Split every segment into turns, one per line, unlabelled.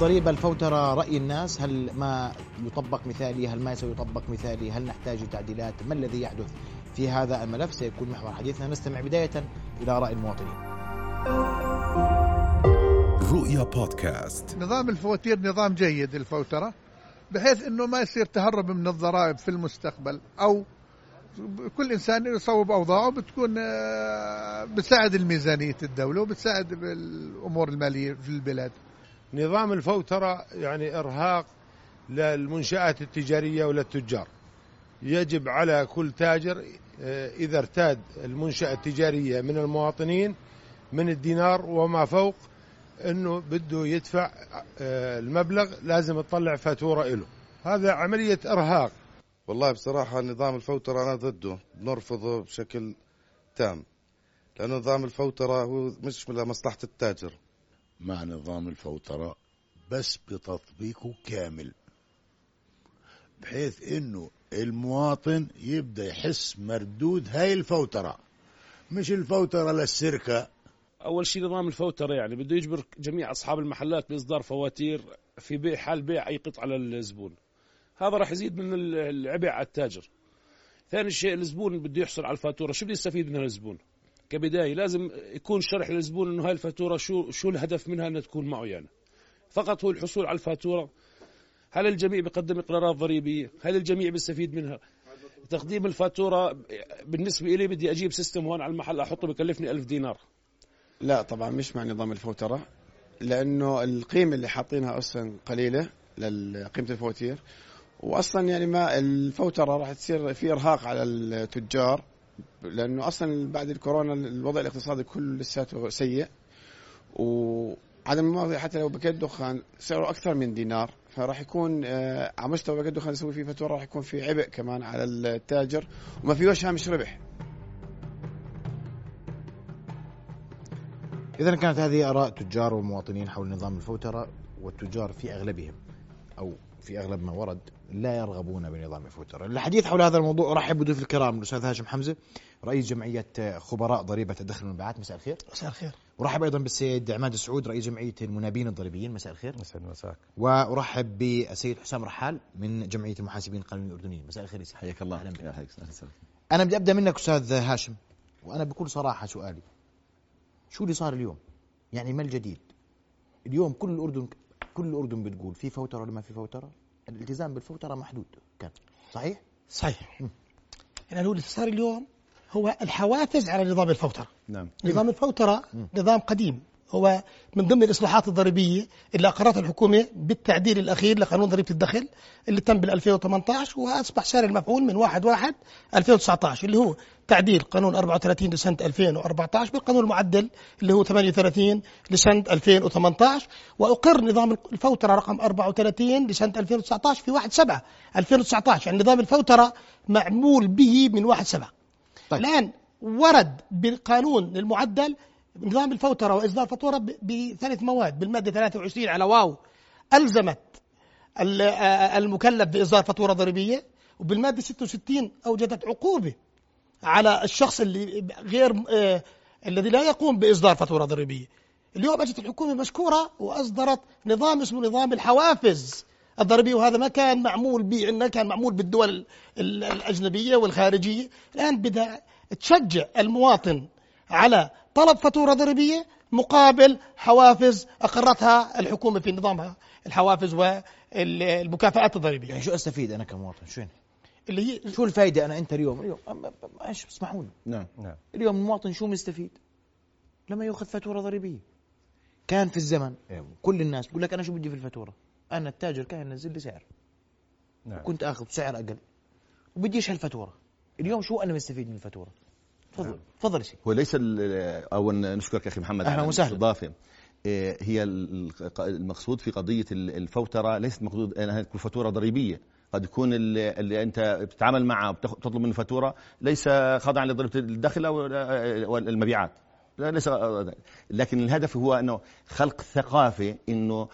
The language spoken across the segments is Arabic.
الضريبة الفوترة رأي الناس هل ما يطبق مثالي هل ما سيطبق مثالي هل نحتاج تعديلات ما الذي يحدث في هذا الملف؟ سيكون محور حديثنا. نستمع بداية إلى رأي المواطنين.
رؤيا بودكاست.
نظام الفواتير نظام جيد الفوترة بحيث إنه ما يصير تهرب من الضرائب في المستقبل أو كل إنسان يصوب أوضاعه بتكون آه، بتساعد الميزانية الدولة وبتساعد بالأمور المالية في البلاد.
نظام الفوترة يعني إرهاق للمنشآت التجارية وللتجار يجب على كل تاجر آه، إذا ارتاد المنشأة التجارية من المواطنين من الدينار وما فوق أنه بده يدفع آه، المبلغ لازم تطلع فاتورة له هذا عملية إرهاق.
والله بصراحة نظام الفوترة أنا ضده نرفضه بشكل تام. لأنه نظام الفوترة هو مش لمصلحة التاجر.
مع نظام الفوترة بس بتطبيقه كامل بحيث إنه المواطن يبدأ يحس مردود هاي الفوترة مش الفوترة للسركة
أول شيء نظام الفوتره يعني بده يجبر جميع أصحاب المحلات بإصدار فواتير في بيع حال بيع أي قطعة للزبون. هذا راح يزيد من العبء على التاجر. ثاني شيء الزبون بده يحصل على الفاتورة شو بده يستفيد منها الزبون؟ كبداية لازم يكون شرح للزبون إنه هاي الفاتورة شو شو الهدف منها إنها تكون معه يعني. فقط هو الحصول على الفاتورة. هل الجميع بيقدم إقرارات ضريبية؟ هل الجميع بيستفيد منها؟ تقديم الفاتورة بالنسبة لي بدي أجيب system هون على المحل أحطه بكلفني ألف دينار.
لا طبعا مش مع نظام الفوترة لأنه القيمة اللي حاطينها أصلا قليلة لقيمة الفواتير. وأصلا يعني ما الفوترة راح تصير في إرهاق على التجار. لأنه أصلا بعد الكورونا الوضع الاقتصادي كله لساته سيء وعدم المواضيع حتى لو باكيت دخان سعره أكثر من دينار فراح يكون آه، على مستوى باكيت دخان يسوي فيه فاتورة راح يكون في عبء كمان على التاجر وما فيهوش هامش ربح.
إذا كانت هذه آراء تجار ومواطنين حول نظام الفوترة والتجار في أغلبهم أو في أغلب ما ورد لا يرغبون بنظام الفوترة الحديث حول هذا الموضوع أرحب بضيوف الكرام الأستاذ هاشم حمزة رئيس جمعية خبراء ضريبة الدخل والمبيعات. مساء الخير.
مساء الخير.
ورحب أيضا بالسيد عماد السعود رئيس جمعية المنابين الضريبيين. مساء الخير.
مساء مساك.
وأرحب بالسيد حسام رحال من جمعية المحاسبين القانونيين الأردنيين. مساء الخير.
حياك الله.
أهلا بك. أنا بدي أبدأ منك أستاذ هاشم وأنا بكل صراحة سؤالي. شو اللي صار اليوم؟ يعني ما الجديد؟ اليوم كل الأردن كل الأردن بتقول في فوترة ولا ما في فوترة؟ الالتزام بالفوترة محدود. كان. صحيح؟
صحيح. يعني نقول اللي صار اليوم هو الحوافز على نظام الفوترة.
نعم.
نظام الفوترة نظام قديم. هو من ضمن الإصلاحات الضريبية اللي أقرتها الحكومة بالتعديل الأخير لقانون ضريبة الدخل اللي تم بال 2018 وأصبح سعر المفعول من 1 1 2019 اللي هو تعديل قانون 34 لسنة 2014 بالقانون المعدل اللي هو 38 لسنة 2018 وأقر نظام الفوترة رقم 34 لسنة 2019 في 1 7 2019 يعني نظام الفوترة معمول به من 1 7
طيب.
الآن ورد بالقانون المعدل نظام الفوترة وإصدار فاتورة بثلاث مواد بالمادة 23 على واو ألزمت ال- المكلف بإصدار فاتورة ضريبية وبالمادة 66 أوجدت عقوبة على الشخص اللي غير الذي لا يقوم بإصدار فاتورة ضريبية. اليوم أجت الحكومة مشكورة وأصدرت نظام اسمه نظام الحوافز الضريبية وهذا ما كان معمول به عندنا كان معمول بالدول ال- الأجنبية والخارجية. الآن بدأ تشجع المواطن على طلب فاتورة ضريبية مقابل حوافز أقرتها الحكومة في نظامها الحوافز والمكافآت الضريبية.
يعني شو أستفيد أنا كمواطن؟ شو يعني؟
اللي هي
شو الفائدة أنا أنت اليوم؟ اليوم إيش اسمحوا لي.
نعم. نعم.
اليوم المواطن شو مستفيد؟ لما يأخذ فاتورة ضريبية. كان في الزمن كل الناس بقول لك أنا شو بدي في الفاتورة؟ أنا التاجر كان ينزل لي سعر.
نعم.
كنت آخذ سعر أقل. وبديش هالفاتورة اليوم شو أنا مستفيد من الفاتورة؟ تفضل. تفضل يا سيدي
هو ليس أو نشكرك أخي محمد على
وسهلا.
الاستضافة. إيه، هي ال- المقصود في قضية ال- الفوترة ليست مقصود انها تكون فاتورة ضريبية. قد يكون اللي, أنت بتتعامل معه بتطلب منه فاتورة ليس خاضعا لضريبة الدخل أو أو المبيعات لا ليس لكن الهدف هو أنه خلق ثقافة إنه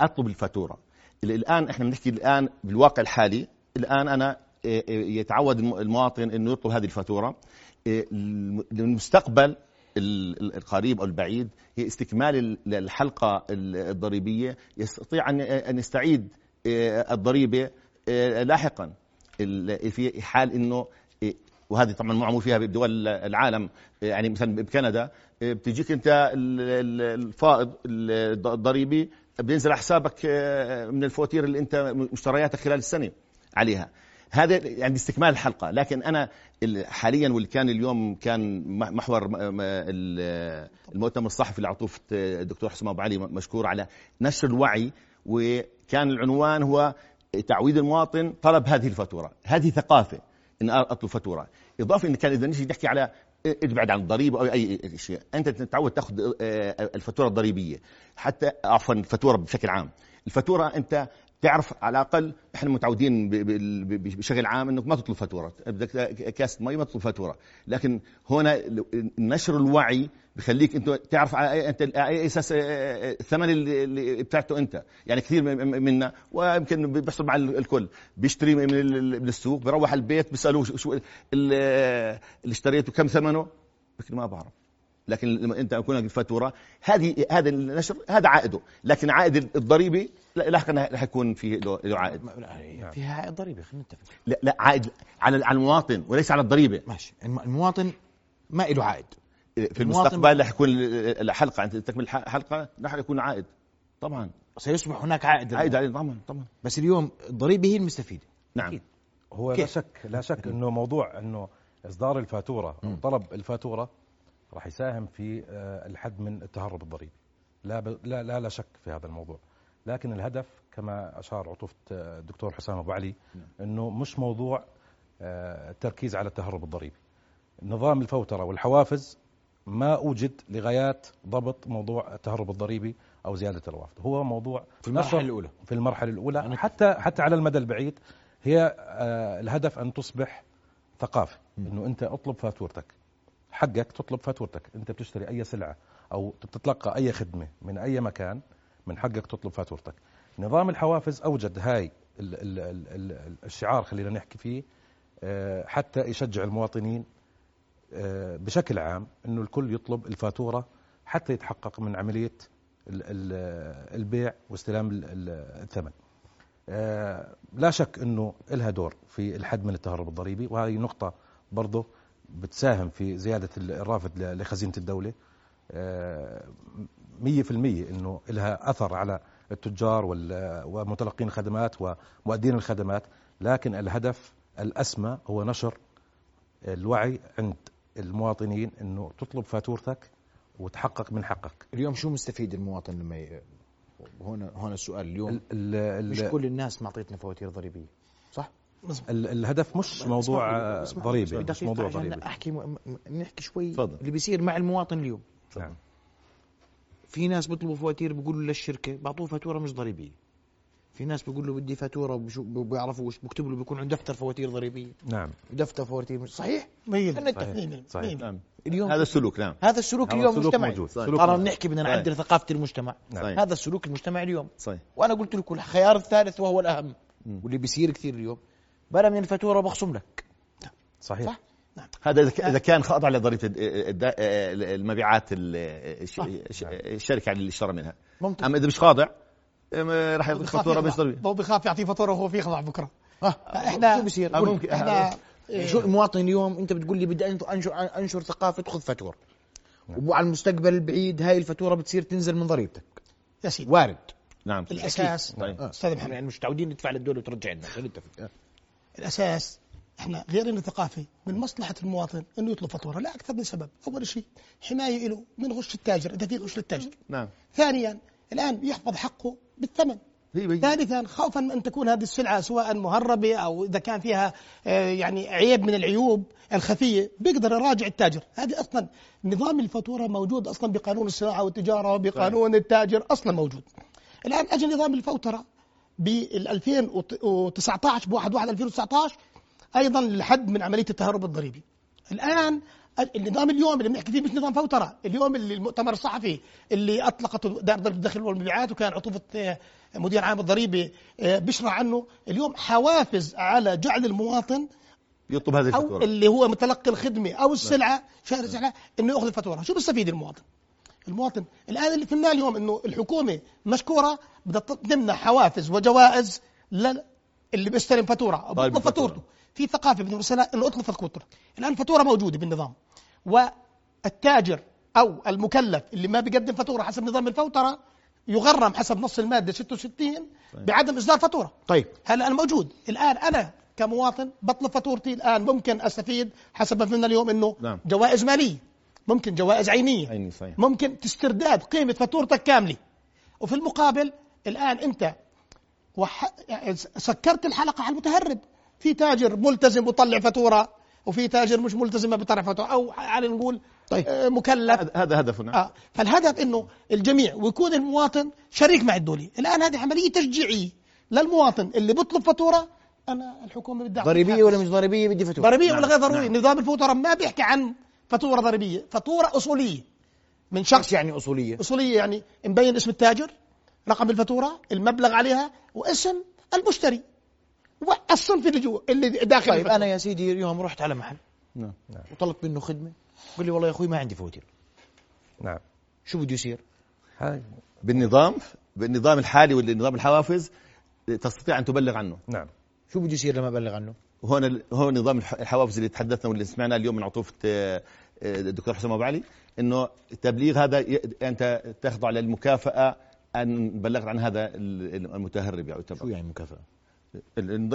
أطلب الفاتورة. الآن إحنا بنحكي الآن بالواقع الحالي. الآن أنا إيه، إيه، يتعود الم- المواطن إنه يطلب هذه الفاتورة. للمستقبل ال- ال- القريب أو البعيد هي استكمال ال- الحلقة ال- الضريبية. يستطيع ان يستعيد آه، الضريبة آه، لاحقا. في حال إنه آه، وهذه طبعا معمول فيها بدول العالم يعني مثلا بكندا بتجيك أنت ال- ال- الفائض ال- الضريبي بينزل على حسابك من الفواتير اللي أنت مشترياتك خلال السنة عليها. هذا يعني استكمال الحلقة لكن أنا ال- حاليا واللي كان اليوم كان محور المؤتمر الصحفي اللي عطوه الدكتور حسام أبو علي مشكور على نشر الوعي وكان العنوان هو تعويد المواطن طلب هذه الفاتورة هذه ثقافة إن أطلب فاتورة. إضافة إن كان إذا نجي نحكي على ابعد عن الضريبة أو أي شيء أنت تتعود تأخذ آه، الفاتورة الضريبية حتى عفوا الفاتوره بشكل عام. الفاتورة أنت تعرف على الأقل إحنا متعودين بشكل عام إنك ما تطلب فاتورة. بدك كاسه مي ما تطلب فاتورة. لكن هنا نشر الوعي بخليك أنت تعرف على أي- أنت أي أساس آه، آه، الثمن اللي بتاعته أنت. يعني كثير من- من- منا ويمكن بيحصل مع الكل. بيشتري من ال- من السوق بيروح البيت بيسالوه شو- ال- اللي اشتريته كم ثمنه؟ بحكي ما بعرف. لكن لما أنت يكون لك الفاتوره هذه هذا النشر هذا عائده. لكن عائد الضريبي لا- لاحقا رح يكون في له له عائد.
فيها عائد ضريبي خلينا نتفق.
لا لا عائد على على المواطن وليس على الضريبة.
ماشي. الم- المواطن ما له عائد.
في
المواطن-
المستقبل رح يكون الحلقة أنت تكمل الحلقة رح يكون عائد. طبعا.
سيصبح هناك عائد.
عائد عليه طبعا طبعا.
بس اليوم الضريبه هي المستفيدة.
نعم.
أكيد.
هو لا
كيف؟
شك لا شك إنه موضوع إنه إصدار الفاتورة أو طلب الفاتورة راح يساهم في آه، الحد من التهرب الضريبي. لا. لا لا لا شك في هذا الموضوع. لكن الهدف كما أشار عطوفة آه، الدكتور حسام أبو علي إنه مش موضوع آه، التركيز على التهرب الضريبي. نظام الفوترة والحوافز ما أوجد لغايات ضبط موضوع التهرب الضريبي أو زيادة الروافد. هو موضوع
في
المرحلة
الأولى.
في المرحلة الأولى. حتى حتى على المدى البعيد هي الهدف أن تصبح ثقافه إنه أنت أطلب فاتورتك. حقك تطلب فاتورتك انت بتشتري أي سلعة أو تتلقى أي خدمة من أي مكان من حقك تطلب فاتورتك نظام الحوافز أوجد هاي ال ال ال ال الشعار خلينا نحكي فيه آه، حتى يشجع المواطنين آه، بشكل عام إنه الكل يطلب الفاتورة حتى يتحقق من عملية ال- ال- البيع واستلام ال- ال- الثمن. آه، لا شك إنه لها دور في الحد من التهرب الضريبي وهذه نقطة برضه بتساهم في زيادة ال- الرافد ل- لخزينة الدولة. آه، 100% إنه لها أثر على التجار ومتلقين الخدمات ومؤدين الخدمات، لكن الهدف الأسمى هو نشر الوعي عند المواطنين إنه تطلب فاتورتك وتحقق من حقك.
اليوم شو مستفيد المواطن لما ي... هنا هنا السؤال اليوم
ال ال
مش كل الناس معطيتنا فواتير ضريبية صح؟
ال الهدف مش موضوع آه،
اسمع
مش موضوع ضريبي
أحكي م... نحكي شوي
تفضل.
اللي بيصير مع المواطن اليوم
نعم
في ناس بيطلبوا فواتير بيقولوا للشركة بعطوه فاتورة مش ضريبية في ناس بيقول له بدي فاتورة وبشو- بيعرفوا وش بكتب له بيكون عنده دفتر فواتير ضريبية
نعم
ودفتر فواتير مش صحيح؟ خلينا نتفق.
صحيح. صحيح.
نعم
اليوم
هذا السلوك نعم
هذا السلوك
هذا
اليوم
السلوك
مجتمعي
موجود.
صحيح.
سلوك
قرر. نحكي بدنا
صحيح.
نعدل ثقافة المجتمع
صحيح.
هذا السلوك المجتمعي اليوم
صحيح
وأنا قلت لكم الخيار الثالث وهو الأهم واللي بيصير كثير اليوم بلا من الفاتوره بخصم لك.
صحيح.
صح.
هذا إذا ك- إذا كان خاضع لضريبة الد- الد- المبيعات الشركة اللي اشترى منها.
ممتاز.
أما إذا مش خاضع راح ياخذ
بخاف
فاتوره مش. ضريبه
هو بيخاف يعطيه فاتورة وهو في يخضع بكرة.
آه.
إحنا
شو بيصير؟
آه،
قول.
ممكن.
إحنا
شو المواطن اليوم أنت بتقول لي بدي انشر انشر ثقافة خذ فاتوره وعلى المستقبل البعيد هاي الفاتورة بتصير تنزل من ضريبتك.
يا سيدي.
وارد.
نعم.
الأساس.
طيب.
أستاذ محمد
يعني مش متعودين ندفع للدولة وترجع لنا. خلينا نتفق
الأساس إحنا غير إنه ثقافه من مصلحة المواطن إنه يطلب فاتورة لا أكثر من سبب. أول شيء حماية له من غش التاجر إذا في غش للتاجر.
نعم.
ثانيا الآن يحفظ حقه بالثمن. ثالثا خوفا من أن تكون هذه السلعة سواء مهربة أو إذا كان فيها آه، يعني عيب من العيوب الخفية بيقدر يراجع التاجر. هذه أصلا نظام الفاتورة موجود أصلا بقانون الصناعة والتجارة وبقانون التاجر أصلا موجود. الآن اجى نظام الفوتره بال 2019 ب 1 1 2019 أيضا للحد من عملية التهرب الضريبي. الآن النظام اليوم اللي بنحكي فيه مش نظام فوترة اليوم اللي المؤتمر الصحفي اللي أطلقته دار ضريبه الدخل والمبيعات وكان عطوفة آه، مدير عام الضريبه آه، بيشرح عنه اليوم حوافز على جعل المواطن
يطلب هذه
أو
الفاتوره
اللي هو متلقي الخدمة أو السلعة شاري السلعة إنه يأخذ الفاتورة. شو بيستفيد المواطن؟ المواطن. الآن اللي فهمناه اليوم إنه الحكومة مشكورة بدها تمنح حوافز وجوائز لل اللي بيستلم فاتورة أو
طيب
بيطلب
الفاتورة.
فاتورته. في ثقافة بنرسلها إنه اطلب فاتورتك الآن الفاتوره موجودة بالنظام. والتاجر أو المكلف اللي ما بيقدم فاتورة حسب نظام الفوترة يغرم حسب نص المادة 66 بعدم إصدار فاتورة.
طيب.
هلا أنا موجود؟ الآن أنا كمواطن بطلب فاتورتي الآن ممكن أستفيد حسب ما فهمنا اليوم إنه
نعم.
جوائز مالية. ممكن جوائز عينية.
عيني صحيح.
ممكن تسترداد قيمة فاتورتك كاملة. وفي المقابل الآن أنت وح... سكرت الحلقة على المتهرب. في تاجر ملتزم بيطلع فاتورة وفي تاجر مش ملتزم ما بيطلع فاتورة. أو على نقول
طيب.
آه، مكلف.
هذا- هدفنا.
آه. فالهدف إنه الجميع ويكون المواطن شريك مع الدولة. الآن هذه عملية تشجيعية للمواطن اللي بيطلب فاتورة. أنا الحكومة بدها
ضريبية ولا مش ضريبية؟ بدي فاتورة.
ضريبية ولا غير ضروري نظام الفاتورة ما بيحكي عن فاتورة ضريبية فاتورة أصولية. من شخص
يعني أصولية؟
أصولية يعني مبين اسم التاجر رقم الفاتورة المبلغ عليها واسم المشتري. والصنف اللي جوا اللي داخل
طيب
الفاتورة.
أنا يا سيدي اليوم رحت على محل
نعم.
وطلبت منه خدمة. قال لي والله يا أخوي ما عندي فواتير
نعم.
شو بده يصير؟
هاي.
بالنظام بالنظام الحالي والنظام الحوافز تستطيع أن تبلغ عنه.
نعم. شو بده يصير لما أبلغ عنه؟
هون هو نظام الح- الحوافز اللي تحدثنا واللي سمعناه اليوم من عطوفة آه، الدكتور حسام أبو علي إنه التبليغ هذا أنت تخضع للمكافأة أن بلغت عن هذا ال- المتهرب
شو
يعتبر
يعني
مكافأة؟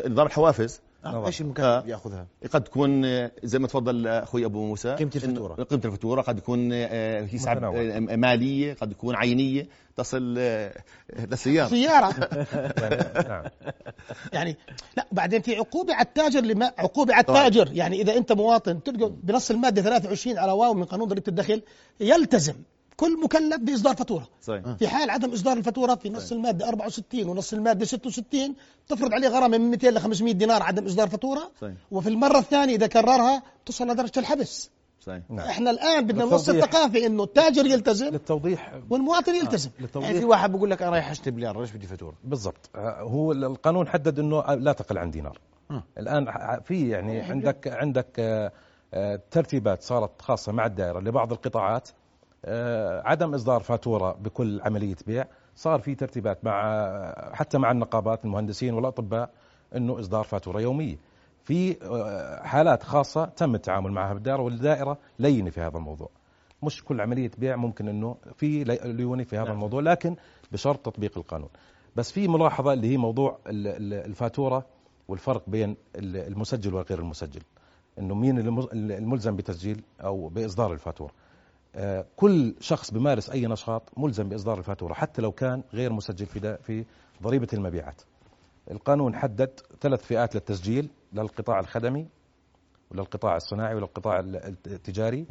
نظام الحوافز.
إيش المكافاه
آه.
بيأخذها؟
قد تكون آه، زي ما تفضل أخوي أبو موسى
قيمة
إنه
الفاتورة.
قيمة الفاتورة قد تكون آه، حساب
متنوع.
آه، مالية قد تكون عينية تصل آه، للسيارة
سيارة
يعني نعم
يعني لا بعدين في عقوبة على التاجر لما عقوبة على التاجر يعني إذا أنت مواطن تلقى بنص الماده 23 على واو من قانون ضريبة الدخل يلتزم كل مكلف بإصدار فاتورة.
صحيح.
في حال عدم إصدار الفاتورة في نص المادة 64 ونص المادة 66 تفرض عليه غرامة من 200 ل 500 دينار عدم إصدار فاتورة.
صحيح.
وفي المرة الثانية إذا كررها تصل لدرجة الحبس.
صحيح.
نعم.
إحنا الآن بدنا نوصل. ثقافه إنه التاجر يلتزم
للتوضيح.
والمواطن يلتزم.
يعني
للتوضيح
في واحد بقول لك أنا رايح أشتري بليار ليش بدي فاتورة؟
بالضبط. آه، هو القانون حدد إنه لا تقل عن دينار.
آه.
الآن في يعني عندك عندك آه، آه، ترتيبات صارت خاصة مع الدائرة لبعض القطاعات. آه، عدم إصدار فاتورة بكل عملية بيع صار في ترتيبات مع آه، حتى مع النقابات المهندسين والأطباء إنه إصدار فاتورة يومية. في آه، حالات خاصة تم التعامل معها بالدائرة والدائرة لينة في هذا الموضوع. مش كل عملية بيع ممكن إنه في لي- ليونة في هذا
نعم.
الموضوع لكن بشرط تطبيق القانون. بس في ملاحظة اللي هي موضوع ال- ال- الفاتورة والفرق بين ال- المسجل والغير المسجل. إنه مين الملزم بتسجيل أو بإصدار الفاتورة. آه، كل شخص بيمارس أي نشاط ملزم بإصدار الفاتوره حتى لو كان غير مسجل في في ضريبة المبيعات. القانون حدد ثلاث فئات للتسجيل للقطاع الخدمي وللقطاع الصناعي وللقطاع ال- الت- التجاري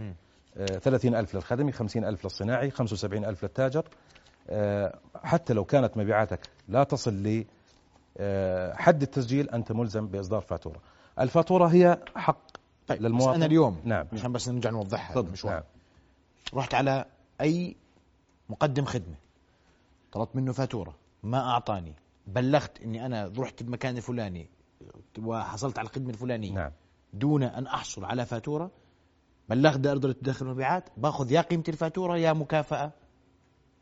آه، 30 ألف للخدمي 50 ألف للصناعي 75 ألف للتاجر. آه، حتى لو كانت مبيعاتك لا تصل ل آه، التسجيل أنت ملزم بإصدار فاتورة. الفاتورة هي حق
طيب بس
للمواطن.
أنا اليوم
نعم.
عشان بس نرجع نوضحها. المشوار
نعم.
رحت على أي مقدم خدمة. طلبت منه فاتورة ما أعطاني. بلغت إني أنا رحت بمكان الفلاني وحصلت على الخدمة الفلانية.
نعم.
دون أن أحصل على فاتورة بلغت دائرة التدخل والمبيعات باخذ يا قيمة الفاتورة يا مكافأة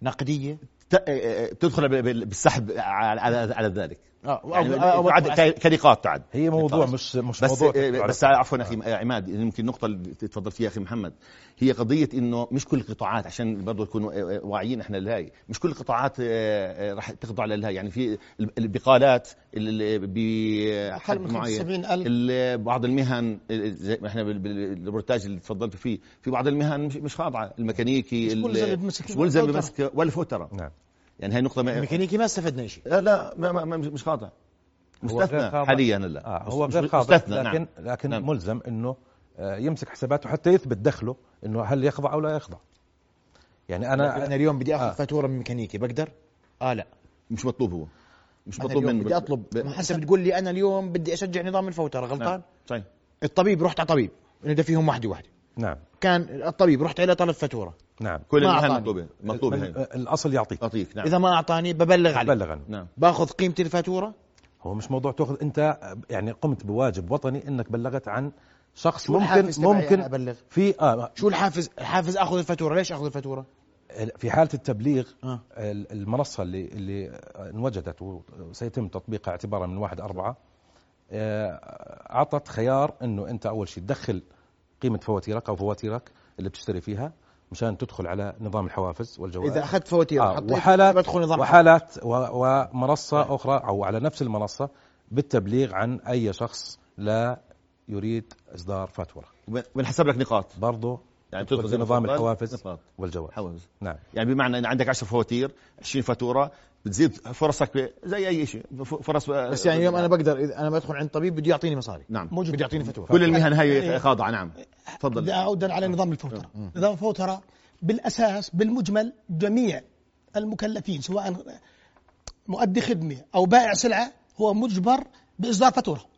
نقدية.
ت- آه، آه، تدخل بالسحب على ذلك.
آه
يعني كنقاط تعد.
هي موضوع. مش مش
بس
موضوع.
آه، بس عفوا أخي عماد يمكن النقطة اللي تفضل فيها أخي محمد هي قضية إنه مش كل القطاعات عشان برضه نكونوا آه، آه، واعيين إحنا لهي مش كل القطاعات آه، آه، راح تخضع للهي يعني في البقالات بحد معين
75,000
ال- بعض المهن ال- زي ما إحنا بال- بال- بالربورتاج اللي تفضلت فيه في بعض المهن مش, مش خاضعة. الميكانيكي
مش ملزم بمسك.
بمسك والفوتره
نعم.
يعني هي نقطة ما
الميكانيكي ما استفدنا شيء
لا لا ما ما ما مش
غير
مستثنى. حاليا لا.
آه هو
مش-
غير
مستثنى
لكن
نعم.
لكن
نعم.
ملزم إنه آه، يمسك حساباته حتى يثبت دخله إنه هل يخضع أو لا يخضع. يعني أنا
أنا اليوم بدي أخذ
آه.
فاتورة من ميكانيكي بقدر؟ آه لا.
مش مطلوب هو. مش مطلوب منه
بدي اطلب
ب-
ما حسب بتقول لي أنا اليوم بدي أشجع نظام الفوترة غلطان؟
نعم. صحيح.
الطبيب رحت على طبيب إنه ده فيهم وحده وحده
نعم.
كان الطبيب رحت عليه طلب فاتورة.
نعم.
كل
ما
المهن. مطلوبه مطلوبة هي.
ال- الأصل يعطيك.
اعطيك نعم.
إذا ما أعطاني ببلغ عليه
بلغ عنه
نعم.
باخذ قيمه الفاتورة؟
هو مش موضوع تأخذ. أنت يعني قمت بواجب وطني إنك بلغت عن شخص
شو
ممكن ممكن
أبلغ؟
في آه.
شو الحافز الحافز أخذ الفاتورة؟ ليش أخذ الفاتورة؟
في حالة التبليغ
آه.
ال- المنصة اللي اللي انوجدت وسيتم تطبيقها اعتبارا من 1 4 أعطت خيار إنه أنت أول شيء تدخل قيمة فواتيرك أو فواتيرك اللي بتشتري فيها مشان تدخل على نظام الحوافز والجوائز.
إذا أخذت فواتير
آه وحالات
بدخل نظام
وحالات و- ومنصة أخرى أو على نفس المنصة بالتبليغ عن أي شخص لا يريد إصدار فاتورة.
بنحسب لك نقاط.
برضه
يعني
تدخل في نظام. الحوافز
نقاط.
والجوائز
حوافز.
نعم.
يعني بمعنى إن عندك 10 فواتير 20 فاتورة بتزيد فرصك زي أي شيء فرص
بس يعني اليوم أنا بقدر إذا أنا بدخل عند طبيب بده يعطيني مصاري.
نعم.
موجود.
بده يعطيني فاتورة.
كل المهن هاي
إيه.
خاضعة نعم.
بدي
تفضل
أعود على نظام الفوترة. نظام الفوترة بالأساس بالمجمل جميع المكلفين سواء مؤدي خدمة أو بائع سلعة هو مجبر بإصدار
فاتورة.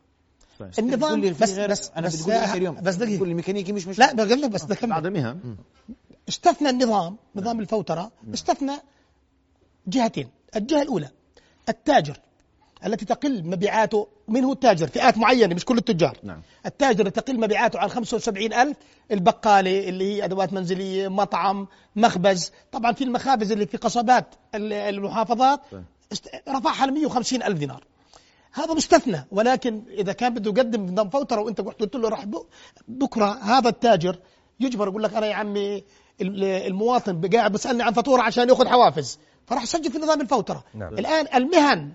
النظام بس بس
أنا
بس
اليوم
بس
دقيقة. لي ميكانيكي مش مش
لا بقول لك بس.
بعض المهن
استثنى النظام نظام الفوترة استثنى جهتين. الجهة الأولى التاجر التي تقل مبيعاته من هو التاجر فئات معينة مش كل التجار.
نعم.
التاجر التي تقل مبيعاته عن 75 ألف البقالة اللي هي أدوات منزلية مطعم مخبز. طبعا في المخابز اللي في قصبات ال- المحافظات است- رفعها ل 150 ألف دينار. هذا مستثنى ولكن إذا كان بده يقدم نظام فوتره وأنت قلت قلت له راح بكرة هذا التاجر يجبر يقول لك أنا يا عمي ال- المواطن قاعد بسالني عن فاتورة عشان يأخذ حوافز. فراح يسجل في نظام الفوترة.
نعم.
الآن المهن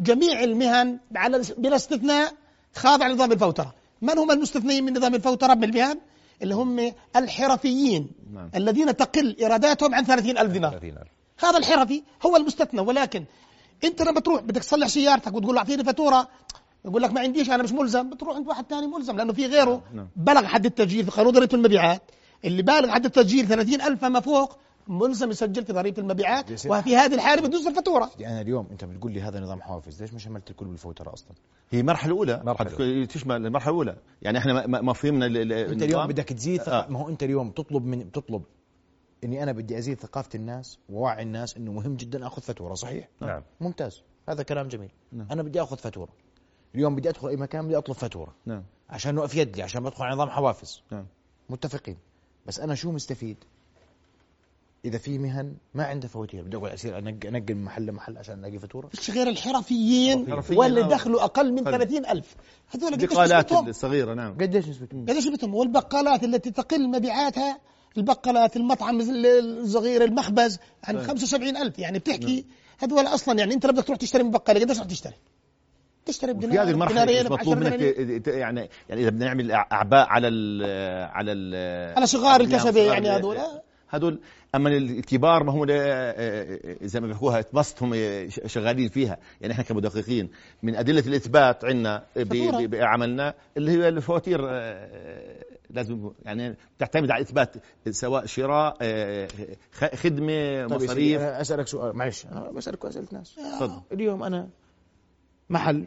جميع المهن على بلا استثناء خاضعه لنظام الفوترة. من هم المستثنيين من نظام الفوترة بالمهن اللي هم الحرفيين
نعم.
الذين تقل إيراداتهم عن 30 ألف دينار.
30000
هذا الحرفي هو المستثنى ولكن انت لما تروح بدك تصلح سيارتك وتقول له اعطيني فاتورة يقول لك ما عنديش أنا مش ملزم. بتروح عند واحد ثاني ملزم لأنه في غيره
نعم.
بلغ حد التسجيل في قانون ضريبة المبيعات. اللي بالغ حد التسجيل 30000 فما فوق ملزم يسجل في ضريبة المبيعات وفي هذه الحالة بده يصدر فاتوره
أنا اليوم أنت بتقول لي هذا نظام حوافز ليش ما شملت الكل بالفوترة أصلا؟
هي
مرحلة
أولى. تكون- تشمل المرحلة الاولى يعني إحنا ما- فهمنا ال- ال-
أنت اليوم. بدك تزيد
آه.
ما هو أنت اليوم تطلب من تطلب إني أنا بدي أزيد ثقافة الناس ووعي الناس إنه مهم جدا أخذ فاتوره صحيح.
نعم.
ممتاز. هذا كلام جميل.
نعم.
أنا بدي أخذ فاتوره اليوم بدي أدخل أي مكان بدي أطلب فاتوره
نعم.
عشان نوقف يدي عشان بدخل على نظام حوافز.
نعم.
متفقين. بس أنا شو مستفيد؟ إذا في مهن ما عندها فواتير بدي أقول أصير أنقل أنقل من محل لمحل عشان ألاقي فاتوره
مش غير الحرفيين. واللي. دخلوا أقل من
قل.
30000 هذول قديش
البقالات
نسبتهم؟
الصغيره نعم.
قديش نسبتهم
قديش نسبتهم والبقالات التي تقل مبيعاتها البقالات المطعم الصغير المخبز عن 75000 يعني بتحكي هذول أصلا يعني أنت لو بدك تروح تشتري من بقالة قديش رح تشتري؟ تشتري
في
بدينار
هذه
المرحلة
مش مطلوب منك؟ يعني يعني إذا بدنا نعمل أعباء على ال على ال
على صغار الكسبه يعني هذول.
هذول أما الكبار ما هم ل- زي ما بيحكوها اتبسط هم شغالين فيها. يعني إحنا كمدققين من أدلة الإثبات عندنا بعملنا اللي هي الفواتير آه، لازم يعني تعتمد على إثبات سواء شراء آه، خدمة
طيب
مصاريف.
أنا أسألك سؤال معلش أنا بسألك اسئله ناس
تفضل.
اليوم أنا محل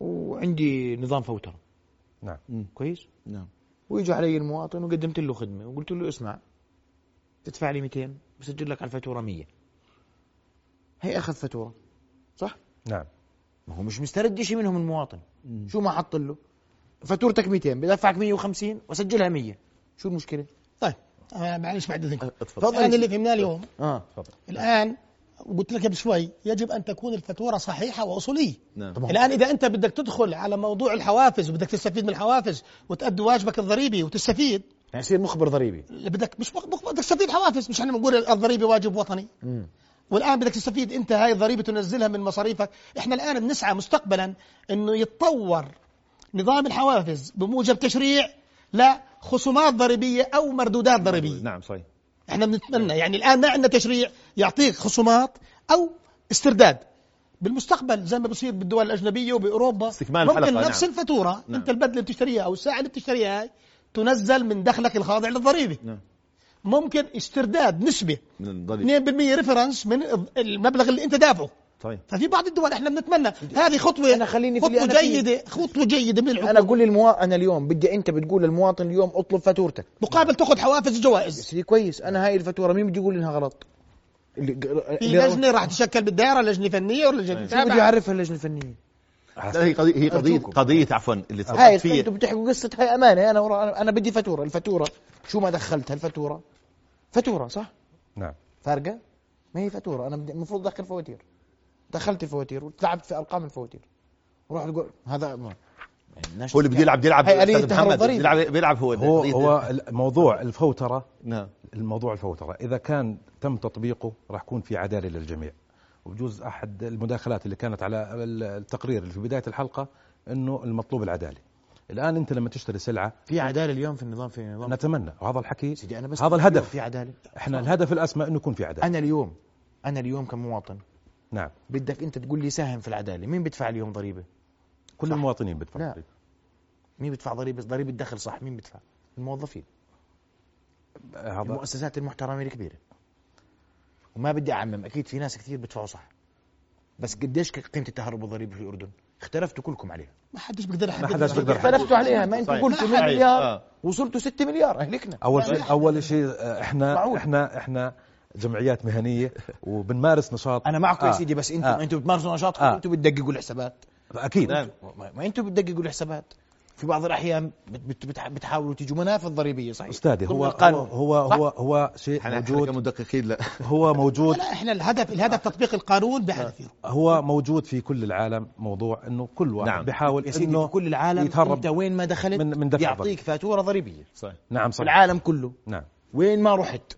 وعندي نظام فوتره
نعم.
كويس؟
نعم.
ويجي علي المواطن وقدمت له خدمة وقلت له اسمع تدفع لي 200 بسجل لك على الفاتوره 100 هي أخذ فاتوره صح؟
نعم.
ما هو مش مسترد شيء منهم المواطن. شو ما حط له؟ فاتورتك 200 بدفعك 150 واسجلها 100 شو المشكلة؟
طيب آه معلش بعد اذنك
اتفضل.
الان اللي فهمناه اليوم.
آه.
الآن قلت لك قبل شوي يجب أن تكون الفاتوره صحيحة وأصولية.
نعم.
طبعا.
الآن إذا أنت بدك تدخل على موضوع الحوافز وبدك تستفيد من الحوافز وتأدي واجبك الضريبي وتستفيد.
يعني يصير مخبر ضريبي.
بدك مش مق- بدك تستفيد حوافز. مش إحنا بنقول الضريبه واجب وطني.
مم.
والآن بدك تستفيد أنت هاي الضريبة تنزلها من مصاريفك. إحنا الآن بنسعى مستقبلا إنه يتطور نظام الحوافز بموجب تشريع لخصومات ضريبية أو مردودات ضريبية.
نعم صحيح.
إحنا بنتمنى يعني الآن ما عندنا تشريع يعطيك خصومات أو استرداد. بالمستقبل زي ما بصير بالدول الأجنبية وبأوروبا
استكمال
ممكن
الحلقة،
نفس
نعم.
الفاتورة
نعم.
أنت البدلة اللي بتشتريها أو الساعة اللي بتشتريها هاي تنزل من دخلك الخاضع للضريبة.
نعم.
ممكن استرداد نسبه
من الضريبة.
2% ريفرنس من المبلغ اللي أنت دافعه.
طيب.
ففي بعض الدول إحنا بنتمنى. هذه خطوة
أنا خليني
خطوه
أنا.
جيده خطوة جيدة من الحكومة.
أنا أقول للمواطن أنا اليوم بدي أنت بتقول للمواطن اليوم اطلب فاتورتك.
مقابل تأخذ حوافز
يا
جوائز
سيدي كويس. أنا هاي الفاتورة مين بده يقول إنها غلط؟ اللي
في
اللي-
لجنة راح تشكل بالدائرة لجنة فنية ولا لجنة
شو بده يعرفها اللجنة
الفنية؟ هي قضيه هي قضيه
أرجوكم.
قضية عفوا اللي
هاي
تفضلت فيها
أنتم بتحكوا قصة هاي أمانة. أنا ورا أنا بدي فاتورة. الفاتورة. شو ما دخلتها الفاتورة. فاتورة صح؟
نعم.
فارقة؟ ما هي فاتورة. أنا بدي المفروض أدخل فواتير. دخلت الفواتير وتلعبت في ارقام الفواتير. وروح تقول هذا ما
هو اللي بده يلعب بده يلعب محمد. بيلعب بيلعب هو
هو هو موضوع الفوتره
نعم.
الموضوع الفوترة. إذا كان تم تطبيقه راح يكون في عدالة للجميع. وبجوز أحد المداخلات اللي كانت على التقرير اللي في بداية الحلقة إنه المطلوب العدالة. الآن أنت لما تشتري سلعه
في عدالة اليوم في النظام في النظام.
نتمنى. وهذا الحكي
سيدي أنا بس
هذا الهدف.
في عدالة.
إحنا الهدف الأسمى إنه يكون في عدالة.
أنا اليوم أنا اليوم كمواطن
نعم
بدك انت تقول لي ساهم في العدالة مين بدفع اليوم ضريبة
كل
صح.
المواطنين بدفعوا
لا.
ضريبة.
مين بدفع ضريبة ضريبة الدخل صح مين بدفع الموظفين
هذا
المؤسسات المحترمة الكبيرة وما بدي أعمم أكيد في ناس كثير بدفعوا صح بس قديش قيمة التهرب الضريبي في الأردن اختلفتوا كلكم عليها
ما حدش بيقدر
ما
يحدد
حدش بيقدر.
اختلفتوا عليها ما
أنتم.
قلتوا 100
صحيح.
مليار
آه.
وصلتوا 6 مليار أهلكنا
أول شيء أول شيء آه، إحنا
معقول.
إحنا إحنا جمعيات مهنية وبنمارس نشاط.
أنا معكم يا
آه.
سيدي بس أنتم
آه.
أنتم بتمارسوا نشاطكم
آه.
أنتم بتدققوا الحسابات.
أكيد.
نعم.
ما ما أنتم بتدققوا الحسابات. في بعض الأحيان بت- بت- بتح- بتحاولوا تيجوا منافذ ضريبية صحيح. أستاذي
هو هو. هو؟ هو, هو شيء
إحنا
موجود.
كمدققين لا.
هو موجود.
لا إحنا الهدف الهدف تطبيق القانون بهدفه
هو موجود في كل العالم موضوع إنه كل واحد
نعم.
بيحاول
يا سيدي
إنه
في كل العالم
يتهرب
أنت وين ما دخلت
من- من
يعطيك فاتورة ضريبية.
صحيح.
نعم
في
صح
العالم كله.
نعم.
وين ما رحت.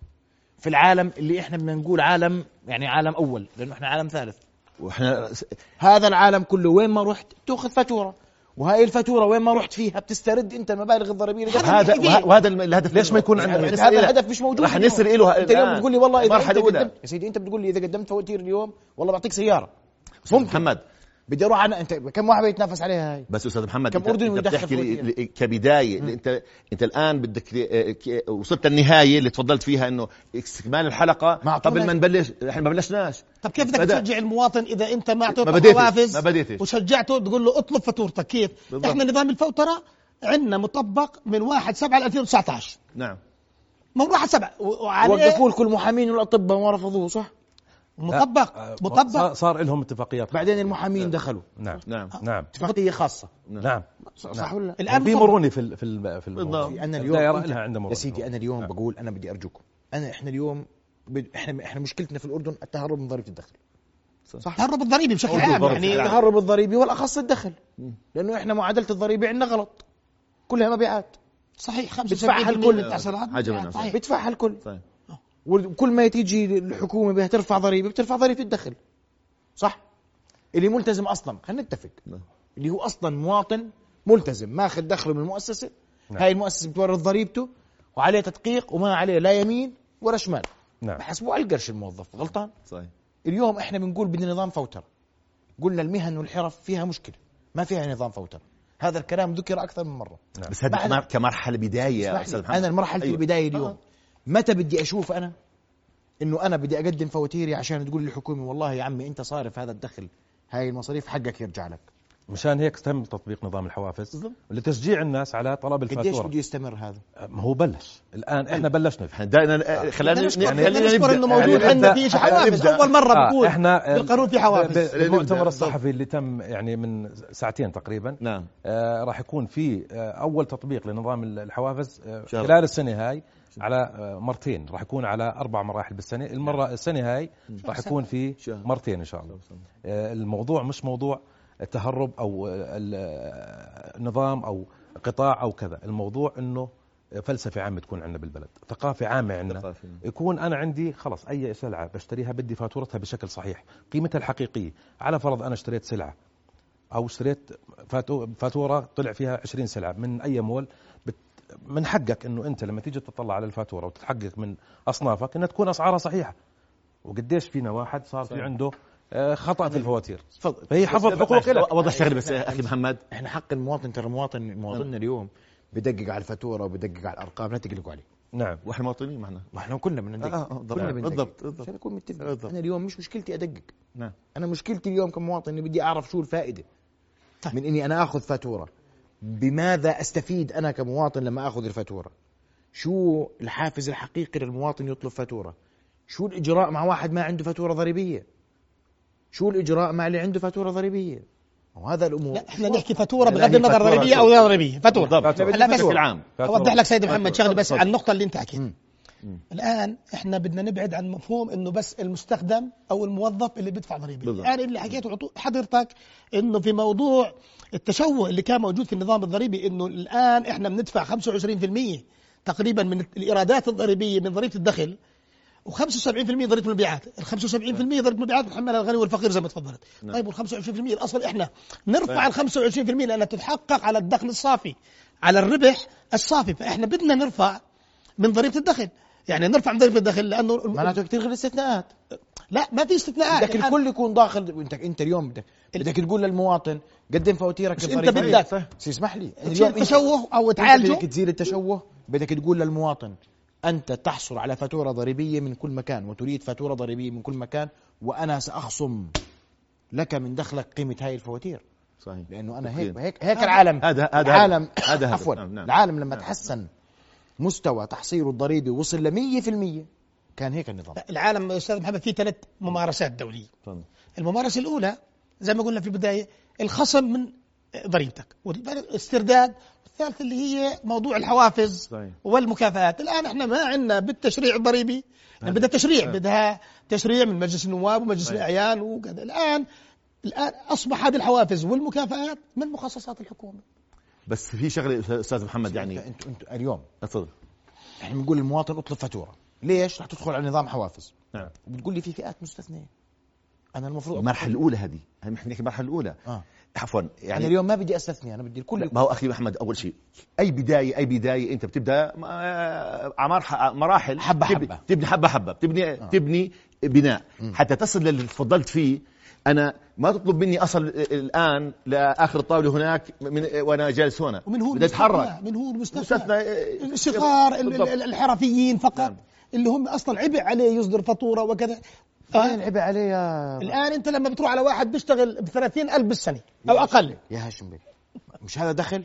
في العالم اللي إحنا بدنا نقول عالم يعني عالم أول لأنه إحنا عالم ثالث
وإحنا
هذا العالم كله وين ما رحت تأخذ فاتورة وهي الفاتورة وين ما رحت فيها بتسترد أنت المبالغ الضريبية اللي.
هذا وه- وهذا الهدف
ليش ما يكون عندنا-
يعني هذا الهدف مش موجود
راح
اليوم.
نسر له
أنت اليوم. بتقول لي والله إذا
أنت.
قدمت يا سيدي أنت بتقول لي إذا قدمت فواتير اليوم والله بعطيك سياره ممكن
محمد
بدي أروح أنا أنت كم واحد بيتنافس عليها هاي؟
بس أستاذ محمد
كم
أنت,
أردني أنت
بتحكي لي- كبداية أنت أنت الآن بدك آه، ك- وصلت النهاية اللي تفضلت فيها إنه استكمال الحلقة.
ما
قبل ما نبلش إحنا ما بلشناش.
طب كيف بدك. تشجع المواطن إذا أنت ما أعطيته
ما بديتش،
حوافز
ما بديتش.
وشجعته تقول له اطلب فاتورتك؟ كيف؟
بالضبط.
إحنا نظام الفوتره عندنا مطبق من 1 7 2019
نعم.
من 1 7 وعليه
وقفوا لكل المحامين والأطباء وما رفضوه صح؟
مطبق
آه،
مطبق
صار, صار لهم اتفاقيات
بعدين المحامين دخلوا
نعم
نعم
نعم
اتفاقية خاصة
نعم
صح ولا لا؟
الآن
في. مرونه في ال- في ال- في الموضوع.
أنا اليوم
لها عندها
يا سيدي أنا اليوم
نعم.
بقول أنا بدي أرجوكم أنا إحنا اليوم. إحنا إحنا مشكلتنا في الأردن التهرب من ضريبه الدخل صح
التهرب الضريبي بشكل عام. يعني.
التهرب الضريبي والاخص الدخل لأنه إحنا معادلة الضريبة عندنا غلط كلها مبيعات
صحيح 75%
بدفعها الكل.
من التأثيرات
حاجة
مبيعات.
منها.
صحيح.
بدفعها الكل. وكل ما تيجي الحكومة بدها ترفع ضريبة بترفع ضريبة الدخل. صح؟ اللي ملتزم أصلا خلينا نتفق.
نعم.
اللي هو أصلا مواطن ملتزم ماخذ دخله من المؤسسة.
نعم.
هاي المؤسسة بتورد ضريبته وعليه تدقيق وما عليه لا يمين ولا شمال.
نعم.
بحسبوه على القرش الموظف غلطان.
صحيح.
اليوم إحنا بنقول بدنا نظام فوترة. قلنا المهن والحرف فيها مشكلة. ما فيها نظام فوترة. هذا الكلام ذكر أكثر من مرة.
بس هذا
كمرحلة
بداية
أستاذ
محمد.
أنا المرحلة
أيوة.
البداية اليوم.
آه.
متى بدي أشوف أنا؟ إنه أنا بدي أقدم فواتيري عشان تقول للحكومة والله يا عمي أنت صارف هذا الدخل هاي المصاريف حقك يرجع لك.
مشان هيك تم تطبيق نظام الحوافز لتشجيع الناس على طلب
قديش
الفاتورة.
بده يستمر هذا؟
ما هو بلش. الآن إحنا بلشنا فيه.
إحنا دائما خلينا
نشكر-
يعني
نشكر. إنه موجود
يعني
عندنا
نبدأ-
في شيء حوافز. أول مرة
آه،
بقول
إحنا
بالقانون في حوافز.
بالضبط.
الصحفي اللي تم يعني من ساعتين تقريبا
نعم.
آه راح يكون في آه أول تطبيق لنظام الحوافز آه. خلال السنة هاي على آه مرتين. راح يكون على أربع مراحل بالسنة. المرة السنة هاي راح يكون في. مرتين إن شاء الله. آه الموضوع مش موضوع التهرب أو ال- النظام أو قطاع أو كذا. الموضوع إنه فلسفة عامة تكون عندنا بالبلد ثقافة عامة عندنا. يكون أنا عندي خلص أي سلعة بشتريها بدي فاتورتها بشكل صحيح. قيمتها الحقيقية على فرض أنا اشتريت سلعة أو اشتريت فاتو- فاتورة طلع فيها 20 سلعة من أي مول من حقك إنه أنت لما تيجي تطلع على الفاتورة وتتحقق من أصنافك إنها تكون أسعارها صحيحة. وقديش فينا واحد صار في عنده خطا في الفواتير.
تفضل.
فهي حفظ حقوق لك
اوضح شغله بس أخي محمد.
إحنا حق المواطن ترى المواطن مواطننا اليوم بدقق على الفاتورة وبدقق على الأرقام لا تقلقوا عليه.
نعم.
وإحنا مواطنين معنا.
ما إحنا كلنا بدنا ندقق
آه، آه، بالضبط.
كلنا بندقق.
بالضبط، بالضبط.
عشان متفقين
بالضبط.
أنا اليوم مش مشكلتي أدقق.
نعم.
أنا مشكلتي اليوم كمواطن إني بدي أعرف شو الفائدة
طيب.
من إني أنا آخذ فاتورة. بماذا أستفيد أنا كمواطن لما آخذ الفاتورة؟ شو الحافز الحقيقي للمواطن يطلب فاتورة؟ شو الإجراء مع واحد ما عنده فاتورة ضريبية؟ شو الإجراء مع اللي عنده فاتورة ضريبية؟ وهذا الأمور.
لا إحنا نحكي
فاتورة
بغض النظر ضريبية أو غير ضريبية.
فاتورة.
هلا بس
بشكل عام.
أوضح لك سيد محمد شغله بس. على النقطة اللي أنت حكيت. الآن إحنا بدنا نبعد عن مفهوم إنه بس المستخدم أو الموظف اللي بيدفع
ضريبة.
الان اللي حكيته حضرتك إنه في موضوع التشوه اللي كان موجود في النظام الضريبي إنه الآن إحنا بندفع 25% تقريبا من الإيرادات الضريبية من ضريبة الدخل و75% ضريبة المبيعات، ال 75% ضريبة المبيعات بتحملها الغني والفقير زي ما تفضلت.
نعم.
طيب وال 25% الأصل إحنا. نرفع ال 25% لأنها تتحقق على الدخل الصافي، على الربح الصافي، فإحنا بدنا نرفع من ضريبة الدخل، يعني نرفع من ضريبة الدخل لأنه
معناته كثير غير الاستثناءات.
لا ما في استثناءات.
بدك الكل يكون داخل. انت إنت اليوم بدك بدك تقول للمواطن قدم فواتيرك.
أنت بدك.
اسمح لي أنت-
التشوه
أو
تعالجه؟
بدك تزيل التشوه بدك تقول للمواطن أنت تحصل على فاتورة ضريبية من كل مكان وتريد فاتورة ضريبية من كل مكان وأنا سأخصم لك من دخلك قيمة هاي الفواتير
صحيح
لأنه أنا هيك. هيك هيك العالم
هذا هذا
العالم
هذا.
عفوا
نعم، نعم.
العالم لما تحسن مستوى تحصيله الضريبي وصل ل 100% كان هيك النظام
العالم أستاذ محمد فيه ثلاث ممارسات دولية
تفضل.
الممارسة الأولى زي ما قلنا في البداية الخصم من ضريبتك. والاسترداد والثالث اللي هي موضوع الحوافز
صحيح.
والمكافآت. الآن إحنا ما عندنا بالتشريع الضريبي. يعني بدها تشريع بدها تشريع من مجلس النواب ومجلس
صحيح.
الأعيان وكذا. الان الآن أصبح هذه الحوافز والمكافآت من مخصصات الحكومة.
بس في شغلة أستاذ محمد يعني
انت انت اليوم
تفضل
إحنا بنقول للمواطن أطلب فاتورة. ليش؟ رح تدخل على نظام حوافز.
نعم.
وبتقول لي في فئات مستثنية. أنا المفروض
المرحلة الأولى هذه. هي نحن نحكي المرحلة الأولى.
آه.
عفوا
يعني
يعني
اليوم ما بدي أستثني أنا بدي الكل
ما هو أخي محمد أول شيء أي بداية أي بداية أنت بتبدأ آه، أعمار مراحل تبني-
حبة.
تبني حبة حبة بتبني آه. تبني بناء حتى تصل للي تفضلت فيه أنا ما تطلب مني أصل الآن لآخر الطاوله هناك من وأنا جالس هنا
ومن هو
بدي
أتحرك؟ من هو المستثنى
مستثنى آه،
الصغار الحرفيين فقط
نعم.
اللي هم أصلا عبء عليه يصدر فاتورة وكذا
فين. العبء عليه يا
الآن أنت لما بتروح على واحد بيشتغل ب 30000 بالسنة أو أقل.
يا هاشم بيه مش هذا دخل؟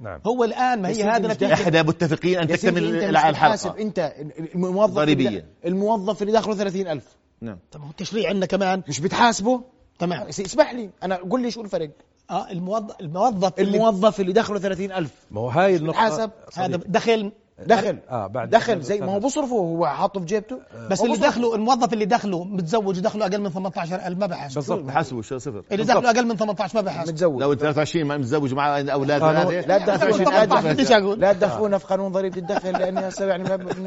نعم.
هو الآن ما هي هذا نتيجة.
إحنا متفقين
أن
تكتمل الحلقة.
أنت الموظف
ضريبيا.
الموظف اللي داخله 30000
نعم.
طب هو التشريع عندنا كمان.
مش بتحاسبه؟
تمام.
اسمح لي. أنا قول لي شو الفرق؟
آه الموظف الموظف اللي
الموظف اللي داخله 30000
ما هو هاي النقطة.
بتحاسب.
هذا دخل
دخل.
آه بعد
دخل زي ما هو بصرفه هو حاطه في جيبته.
بس
هو
اللي. دخله الموظف اللي دخله متزوج دخله أقل من 18000 ما بحاسب
بالضبط
بحاسبه شو صفر.
اللي دخله أقل من 18 ما بحاسب
متزوج.
لو 23 ما متزوج مع أولاد
لا تدخلونا
طبعاً
لا تدخلونا-
أقول.
لا تدخلونا في قانون ضريبه الدخل لاني هسه يعني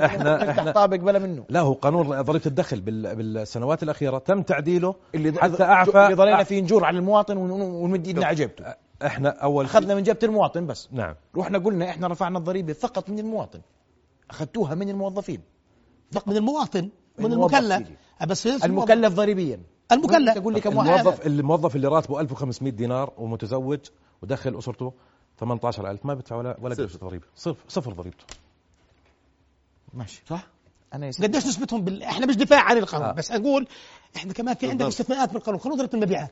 إحنا-
طابق بلا منه.
لا هو قانون ضريبة الدخل بال- بالسنوات الأخيرة تم تعديله
اللي
حتى أعفى
اللي ضلينا فيه نجور على المواطن ون- ونمد إيدنا على جيبته.
إحنا أول شيء-
اخذنا من جيبه المواطن بس.
نعم.
رحنا قلنا إحنا رفعنا الضريبة فقط من المواطن. أخذتوها من الموظفين.
من المواطن من المكلف. بس المكلف
ضريبيا.
المكلف.
تقول لي كم واحد؟
الموظف الموظف اللي راتبه 1500 دينار ومتزوج ودخل أسرته 18000 ما بدفع ولا ولا قرش ضريبة. صفر. صفر ضريبته.
ماشي. صح؟ أنا
قديش نسبتهم بال... إحنا مش دفاع عن القانون
آه.
بس أقول إحنا كمان في عندنا. استثناءات بالقانون. قانون ضريبه المبيعات.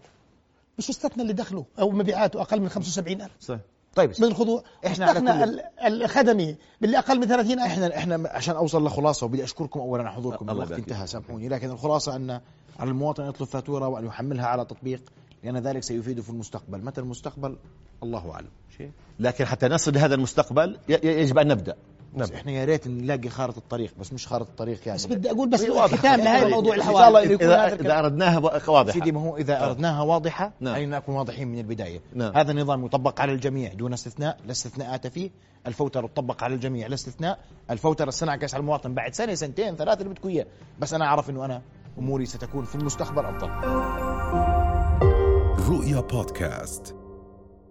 مش استثنى اللي دخله أو مبيعاته أقل من 75000
صح
طيب.
من الخضوع.
إحنا على
استثنى الخدمي باللي أقل من 30000
إحنا إحنا عشان أوصل لخلاصة وبدي أشكركم اولا على حضوركم.
الله
الوقت
يبارك
انتهى سامحوني. لكن الخلاصة أن على المواطن أن يطلب فاتورة وأن يحملها على تطبيق لأن ذلك سيفيده في المستقبل. متى المستقبل؟ الله أعلم. شيء.
لكن حتى نصل لهذا المستقبل يجب أن نبدأ.
بس إحنا يا ريت نلاقي خارطة الطريق بس مش خارطة الطريق يعني.
بس بدي أقول بس
واضحة.
ختام لهذا الموضوع
إن شاء
الحوار
الله إنه يكون هذا إذا.
اذا أردناها وا- واضحة.
سيدي ما هو إذا أردناها واضحة
نعم.
علينا نكون واضحين من البداية؟
نعم.
هذا النظام يطبق على الجميع دون استثناء لا استثناءات فيه. الفوتره تطبق على الجميع لا استثناء. الفوتره السنعكس على المواطن بعد سنة سنتين ثلاثة اللي بدكم إياه. بس أنا أعرف إنه أنا أموري ستكون في المستقبل أفضل.
رؤيا بودكاست.